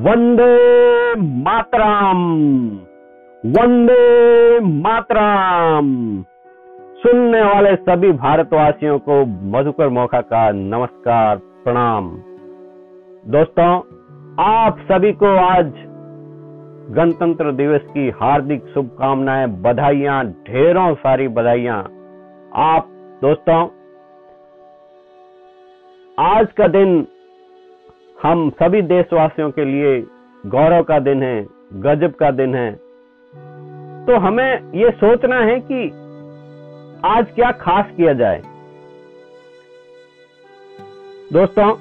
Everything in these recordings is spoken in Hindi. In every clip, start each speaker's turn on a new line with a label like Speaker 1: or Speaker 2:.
Speaker 1: वंदे मातराम वंदे मातराम। सुनने वाले सभी भारतवासियों को मधुकर मौका का नमस्कार, प्रणाम। दोस्तों, आप सभी को आज गणतंत्र दिवस की हार्दिक शुभकामनाएँ, बधाइयाँ, ढेरों सारी बधाइयाँ। आप, दोस्तों, आज का दिन हम सभी देशवासियों के लिए गौरव का दिन है, गजब का दिन है। तो हमें ये सोचना है कि आज क्या खास किया जाए। दोस्तों,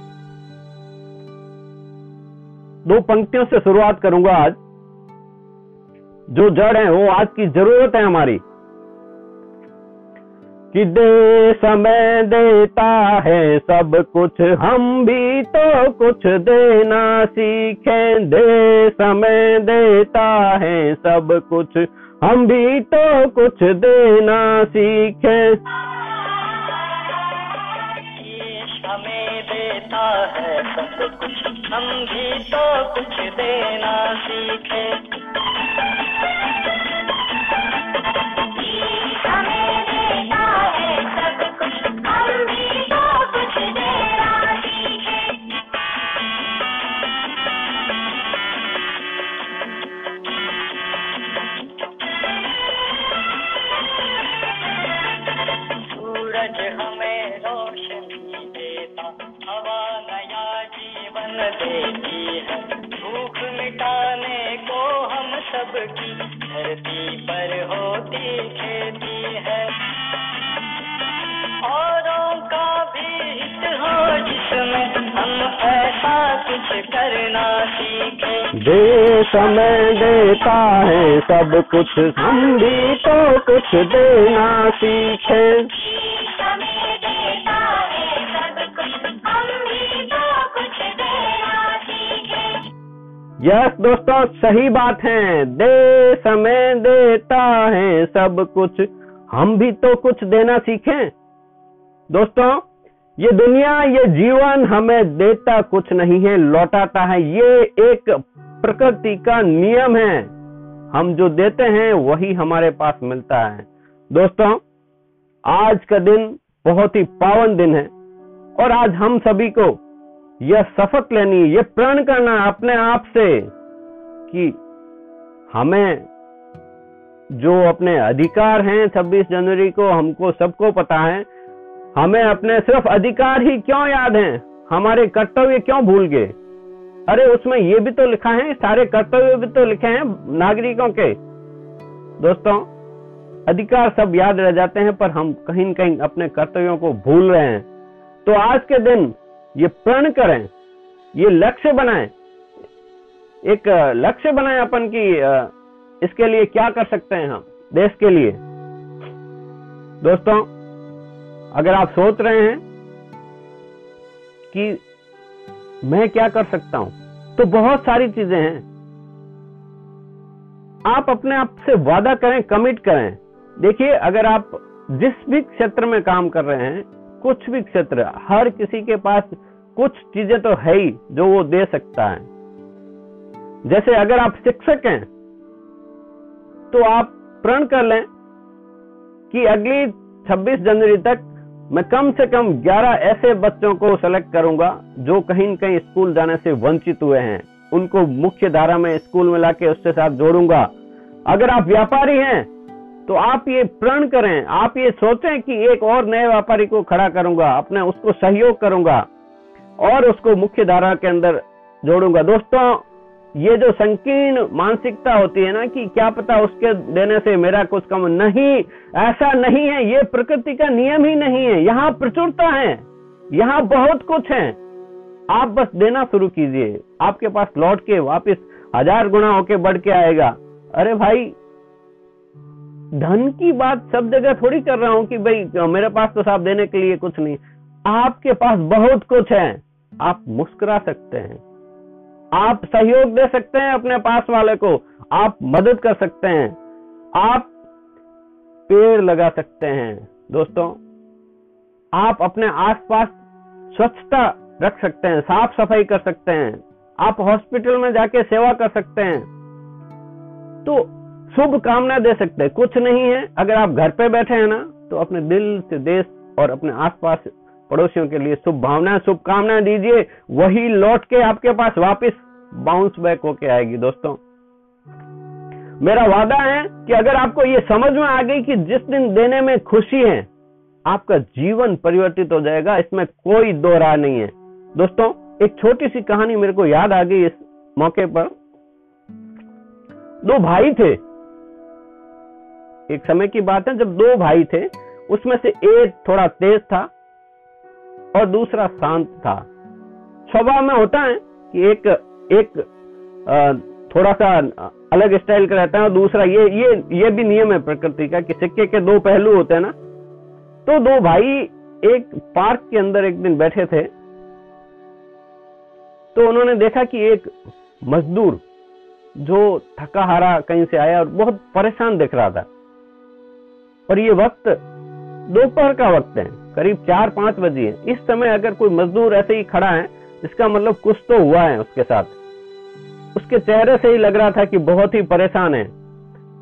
Speaker 1: दो पंक्तियों से शुरुआत करूँगा आज। जो जड़ है, वो आज की ज़रूरत है हमारी। कि दे समय देता है सब कुछ, हम भी तो कुछ देना सीखें। दे समय देता है सब कुछ, हम भी तो कुछ देना सीखें।
Speaker 2: देता है सब कुछ, हम भी तो कुछ देना सीखे। सबकी धरती पर होती खेती है। औरों का भी हित हो जिसमें हम ऐसा कुछ करना सीखे।
Speaker 1: दे समय देता है सब कुछ, हम भी तो कुछ देना सीखें। यस दोस्तों, सही बात है। दे समय देता है सब कुछ। हम भी तो कुछ देना सीखें। दोस्तों, ये दुनिया, ये जीवन हमें देता कुछ नहीं है, लौटाता है। ये एक प्रकृति का नियम है। हम जो देते हैं, वही हमारे पास मिलता है। दोस्तों, आज का दिन बहुत ही पावन दिन है। और आज हम सभी को यह शपथ लेनी, ये प्रण करना अपने आप से कि हमें जो अपने अधिकार हैं 26 जनवरी को, हमको सबको पता है, हमें अपने सिर्फ़ अधिकार ही क्यों याद हैं? हमारे कर्तव्य क्यों भूल गए? अरे, उसमें ये भी तो लिखा है, सारे कर्तव्य भी तो लिखे हैं नागरिकों के। दोस्तों, अधिकार सब याद रह जाते हैं, पर हम कहीं न कहीं अपने कर्तव्यों को भूल रहे हैं। तो आज के दिन ये प्रण करें, ये लक्ष्य बनाएँ। एक लक्ष्य बनाएँ अपन की इसके लिए क्या कर सकते हैं हम, देश के लिए। दोस्तों, अगर आप सोच रहे हैं कि मैं क्या कर सकता हूँ तो बहुत सारी चीज़ें हैं। आप अपने आप से वादा करें कमिट करें। देखिए, अगर आप जिस भी क्षेत्र में काम कर रहे हैं, कुछ भी क्षेत्र, हर किसी के पास कुछ चीज़ें तो है ही जो वो दे सकता है। जैसे अगर आप शिक्षक हैं तो आप प्रण कर लें कि अगली 26 जनवरी तक मैं कम से कम 11 ऐसे बच्चों को सेलेक्ट करूँगा जो कहीं न कहीं स्कूल जाने से वंचित हुए हैं। उनको मुख्य धारा में स्कूल में लाके उसके साथ जोड़ूँगा। अगर आप व्यापारी हैं तो आप ये प्रण करें, आप ये सोचें कि एक और नए व्यापारी को खड़ा करूँगा, अपने उसको सहयोग करूँगा। और उसको मुख्य धारा के अंदर जोड़ूँगा। दोस्तों, ये जो संकीर्ण मानसिकता होती है ना कि क्या पता उसके देने से मेरा कुछ कम नहीं, ऐसा नहीं है, ये प्रकृति का नियम ही नहीं है। यहाँ प्रचुरता है, यहाँ बहुत कुछ है। आप बस देना शुरू कीजिए। आपके पास लौट के वापस हज़ार गुना होके बढ़ के आएगा। अरे भाई, धन की बात सब जगह थोड़ी कर रहा हूँ कि भाई, मेरे पास तो साहब देने के लिए कुछ नहीं। आपके पास बहुत कुछ है। आप मुस्कुरा सकते हैं। आप सहयोग दे सकते हैं अपने पास वाले को। आप मदद कर सकते हैं। आप पेड़ लगा सकते हैं। दोस्तों, आप अपने आसपास स्वच्छता रख सकते हैं साफ़ सफ़ाई कर सकते हैं। आप हॉस्पिटल में जाके सेवा कर सकते हैं। तो शुभ कामना दे सकते हैं। कुछ नहीं है। अगर आप घर पे बैठे हैं ना तो अपने दिल से देश और अपने आसपास पड़ोसियों के लिए शुभ भावनाएँ शुभकामनाएँ दीजिए। वही लौट के आपके पास वापस बाउंस बैक होके आएगी, दोस्तों। मेरा वादा है कि अगर आपको ये समझ में आ गई कि जिस दिन देने में खुशी है, आपका जीवन परिवर्तित हो जाएगा, इसमें कोई दो राह नहीं है। दोस्तों, एक छोटी सी कहानी मेरे को याद आ गई इस मौके पर। दो भाई थे। एक समय की बात है, जब दो भाई थे, उसमें से एक थोड़ा तेज था और दूसरा शांत था। स्वभाव में होता है कि एक एक थोड़ा सा अलग स्टाइल का रहता है और दूसरा ये ये ये भी नियम है प्रकृति का कि सिक्के के दो पहलू होते हैं ना। तो दो भाई एक पार्क के अंदर एक दिन बैठे थे। तो उन्होंने देखा कि एक मजदूर जो थका हारा कहीं से आया और बहुत परेशान दिख रहा था। और ये वक्त दोपहर का वक्त है। करीब चार पाँच बजे है। इस समय अगर कोई मजदूर ऐसे ही खड़ा है, इसका मतलब कुछ तो हुआ है उसके साथ। उसके चेहरे से ही लग रहा था कि बहुत ही परेशान है।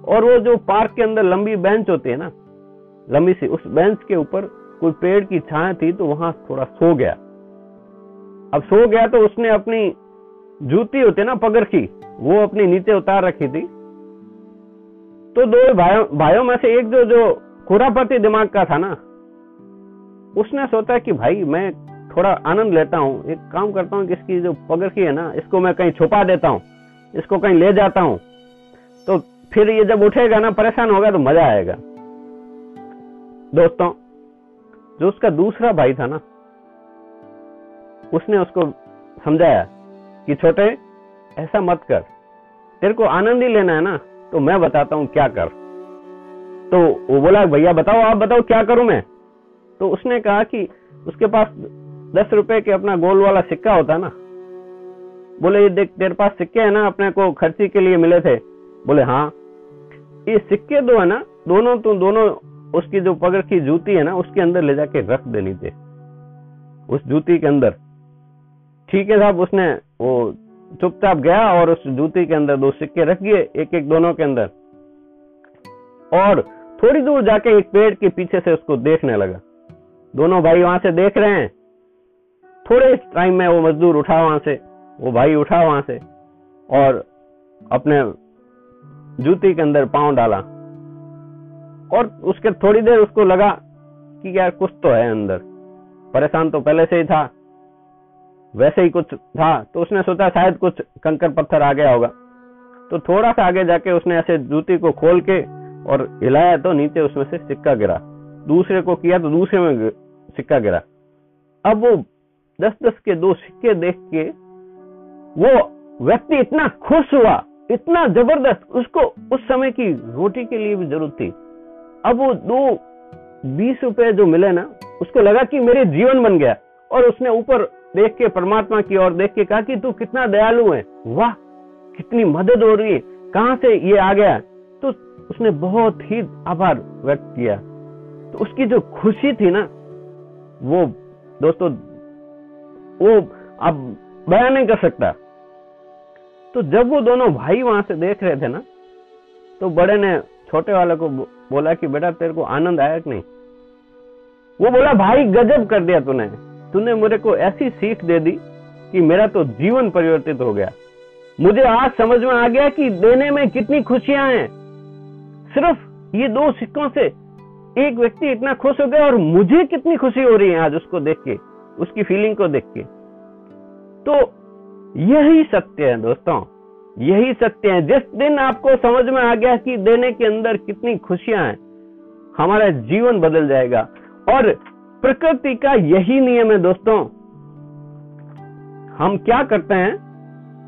Speaker 1: और वो जो पार्क के अंदर लंबी बेंच होती है ना, लंबी सी, उस बेंच के ऊपर कोई पेड़ की छाया थी तो वहाँ थोड़ा सो गया। अब सो गया तो उसने अपनी जूती होती है ना पगर की, वो अपनी नीचे उतार रखी थी। तो दो भाइयों भाइयों में से एक जो जो खुरापति दिमाग का था ना उसने सोचा कि भाई मैं थोड़ा आनंद लेता हूँ। एक काम करता हूँ कि इसकी जो पगड़ की है ना, इसको मैं कहीं छुपा देता हूँ, इसको कहीं ले जाता हूँ। तो फिर ये जब उठेगा ना, परेशान होगा तो मज़ा आएगा। दोस्तों, जो उसका दूसरा भाई था ना, उसने उसको समझाया कि छोटे, ऐसा मत कर। तेरे को आनंद ही लेना है ना तो मैं बताता हूँ क्या कर। तो वो बोला, भैया बताओ, आप बताओ क्या करूँ मैं? तो उसने कहा कि उसके पास दस रुपए के अपना गोल वाला सिक्का होता ना। बोले, ये देख, तेरे पास सिक्के है ना, अपने को खर्ची के लिए मिले थे। बोले हाँ। ये सिक्के दो है ना, दोनों तो दोनों उसकी जो पगड़ की जूती है ना, उसके अंदर ले जाके रख देनी थे। उस जूती के अंदर। ठीक है साहब, उसने वो चुपचाप गया और उस जूती के अंदर दो सिक्के रख दिए एक एक दोनों के अंदर। और थोड़ी दूर जाके एक पेड़ के पीछे से उसको देखने लगा। दोनों भाई वहाँ से देख रहे हैं। थोड़े टाइम में वो मजदूर उठा वहाँ से, वो भाई उठा वहाँ से और अपने जूती के अंदर पाँव डाला। और उसके थोड़ी देर उसको लगा कि यार कुछ तो है अंदर। परेशान तो पहले से ही था। वैसे ही कुछ था तो उसने सोचा शायद कुछ कंकर पत्थर आ गया होगा। तो थोड़ा सा आगे जाके उसने ऐसे जूती को खोल के और हिलाया तो नीचे उसमें से सिक्का गिरा। दूसरे को किया तो दूसरे में सिक्का गिरा। अब वो दस दस के, दो सिक्के देख के वो व्यक्ति इतना खुश हुआ, इतना ज़बरदस्त, उसको उस समय की रोटी के लिए भी ज़रूरत थी। अब वो दो बीस रुपए जो मिले ना, उसको लगा कि मेरे जीवन बन गया। और उसने ऊपर देख के परमात्मा की ओर देख के कहा कि तू कितना दयालु है। वाह, कितनी मदद हो रही है। कहाँ से ये आ गया? तो उसने बहुत ही आभार व्यक्त किया। तो उसकी जो खुशी थी ना वो, दोस्तों, वो अब बयान नहीं कर सकता। तो जब वो दोनों भाई वहाँ से देख रहे थे ना तो बड़े ने छोटे वाले को बोला कि, बेटा, तेरे को आनंद आया कि नहीं? वो बोला, भाई, गजब कर दिया तूने। तूने मेरे को ऐसी सीख दे दी कि मेरा तो जीवन परिवर्तित हो गया। मुझे आज समझ में आ गया कि देने में कितनी खुशियाँ हैं। सिर्फ़ ये दो सिक्कों से एक व्यक्ति इतना खुश हो गया और मुझे कितनी खुशी हो रही है आज उसको देख के, उसकी फीलिंग को देख के। तो यही सत्य है दोस्तों, यही सत्य है। जिस दिन आपको समझ में आ गया कि देने के अंदर कितनी खुशियाँ हैं, हमारा जीवन बदल जाएगा। और प्रकृति का यही नियम है दोस्तों, हम क्या करते हैं,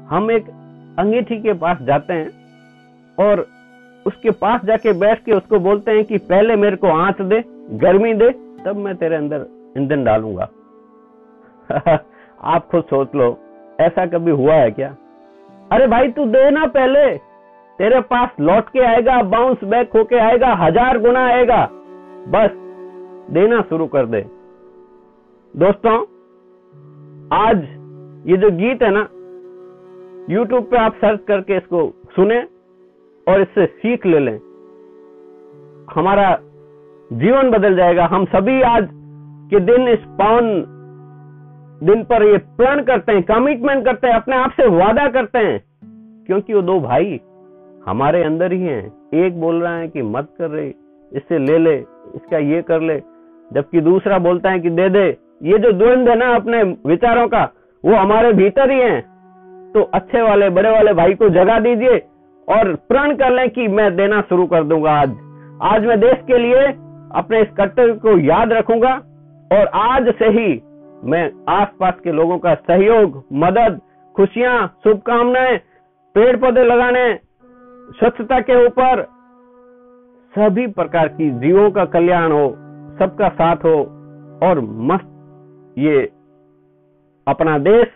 Speaker 1: हम एक अंगीठी के पास जाते हैं और उसके पास जाके बैठ के उसको बोलते हैं कि पहले मेरे को आँच दे, गर्मी दे, तब मैं तेरे अंदर ईंधन डालूँगा। आप खुद सोच लो, ऐसा कभी हुआ है क्या? अरे भाई, तू दे ना पहले। तेरे पास लौट के आएगा बाउंस बैक होके आएगा, हज़ार गुना आएगा। बस, देना शुरू कर दे। दोस्तों, आज ये जो गीत है ना यूट्यूब पे आप सर्च करके इसको सुने। और इससे सीख ले लें। हमारा जीवन बदल जाएगा। हम सभी आज के दिन इस पावन दिन पर ये प्रण करते हैं कमिटमेंट करते हैं, अपने आप से वादा करते हैं। क्योंकि वो दो भाई हमारे अंदर ही हैं। एक बोल रहा है कि मत कर रही इससे ले ले, इसका ये कर ले। जबकि दूसरा बोलता है कि दे दे, ये जो द्वंद है ना अपने विचारों का, वो हमारे भीतर ही है। तो अच्छे वाले, बड़े वाले भाई को जगा दीजिए। और प्रण कर लें कि मैं देना शुरू कर दूँगा आज। आज मैं देश के लिए अपने इस कर्तव्य को याद रखूँगा और आज से ही मैं आसपास के लोगों का सहयोग, मदद, खुशियाँ, शुभकामनाएँ पेड़ पौधे लगाने, स्वच्छता के ऊपर, सभी प्रकार की जीवों का कल्याण हो, सबका साथ हो और मस्त ये अपना देश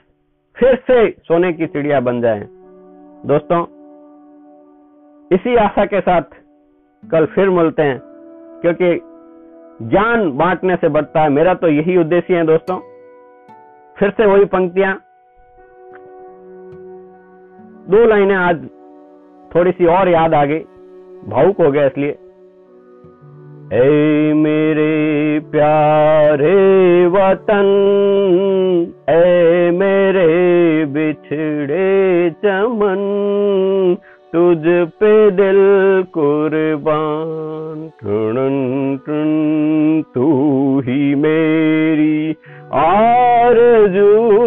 Speaker 1: फिर से सोने की चिड़िया बन जाए। दोस्तों इसी आशा के साथ कल फिर मिलते हैं, क्योंकि ज्ञान बांटने से बढ़ता है। मेरा तो यही उद्देश्य है दोस्तों। फिर से वही पंक्तियाँ। दो लाइनें आज थोड़ी सी और याद आ गई। भावुक हो गया इसलिए। ए मेरे प्यारे वतन ए मेरे बिछड़े चमन तुझ पे दिल कुर्बान। टुन टुन तू ही मेरी आरज़ू।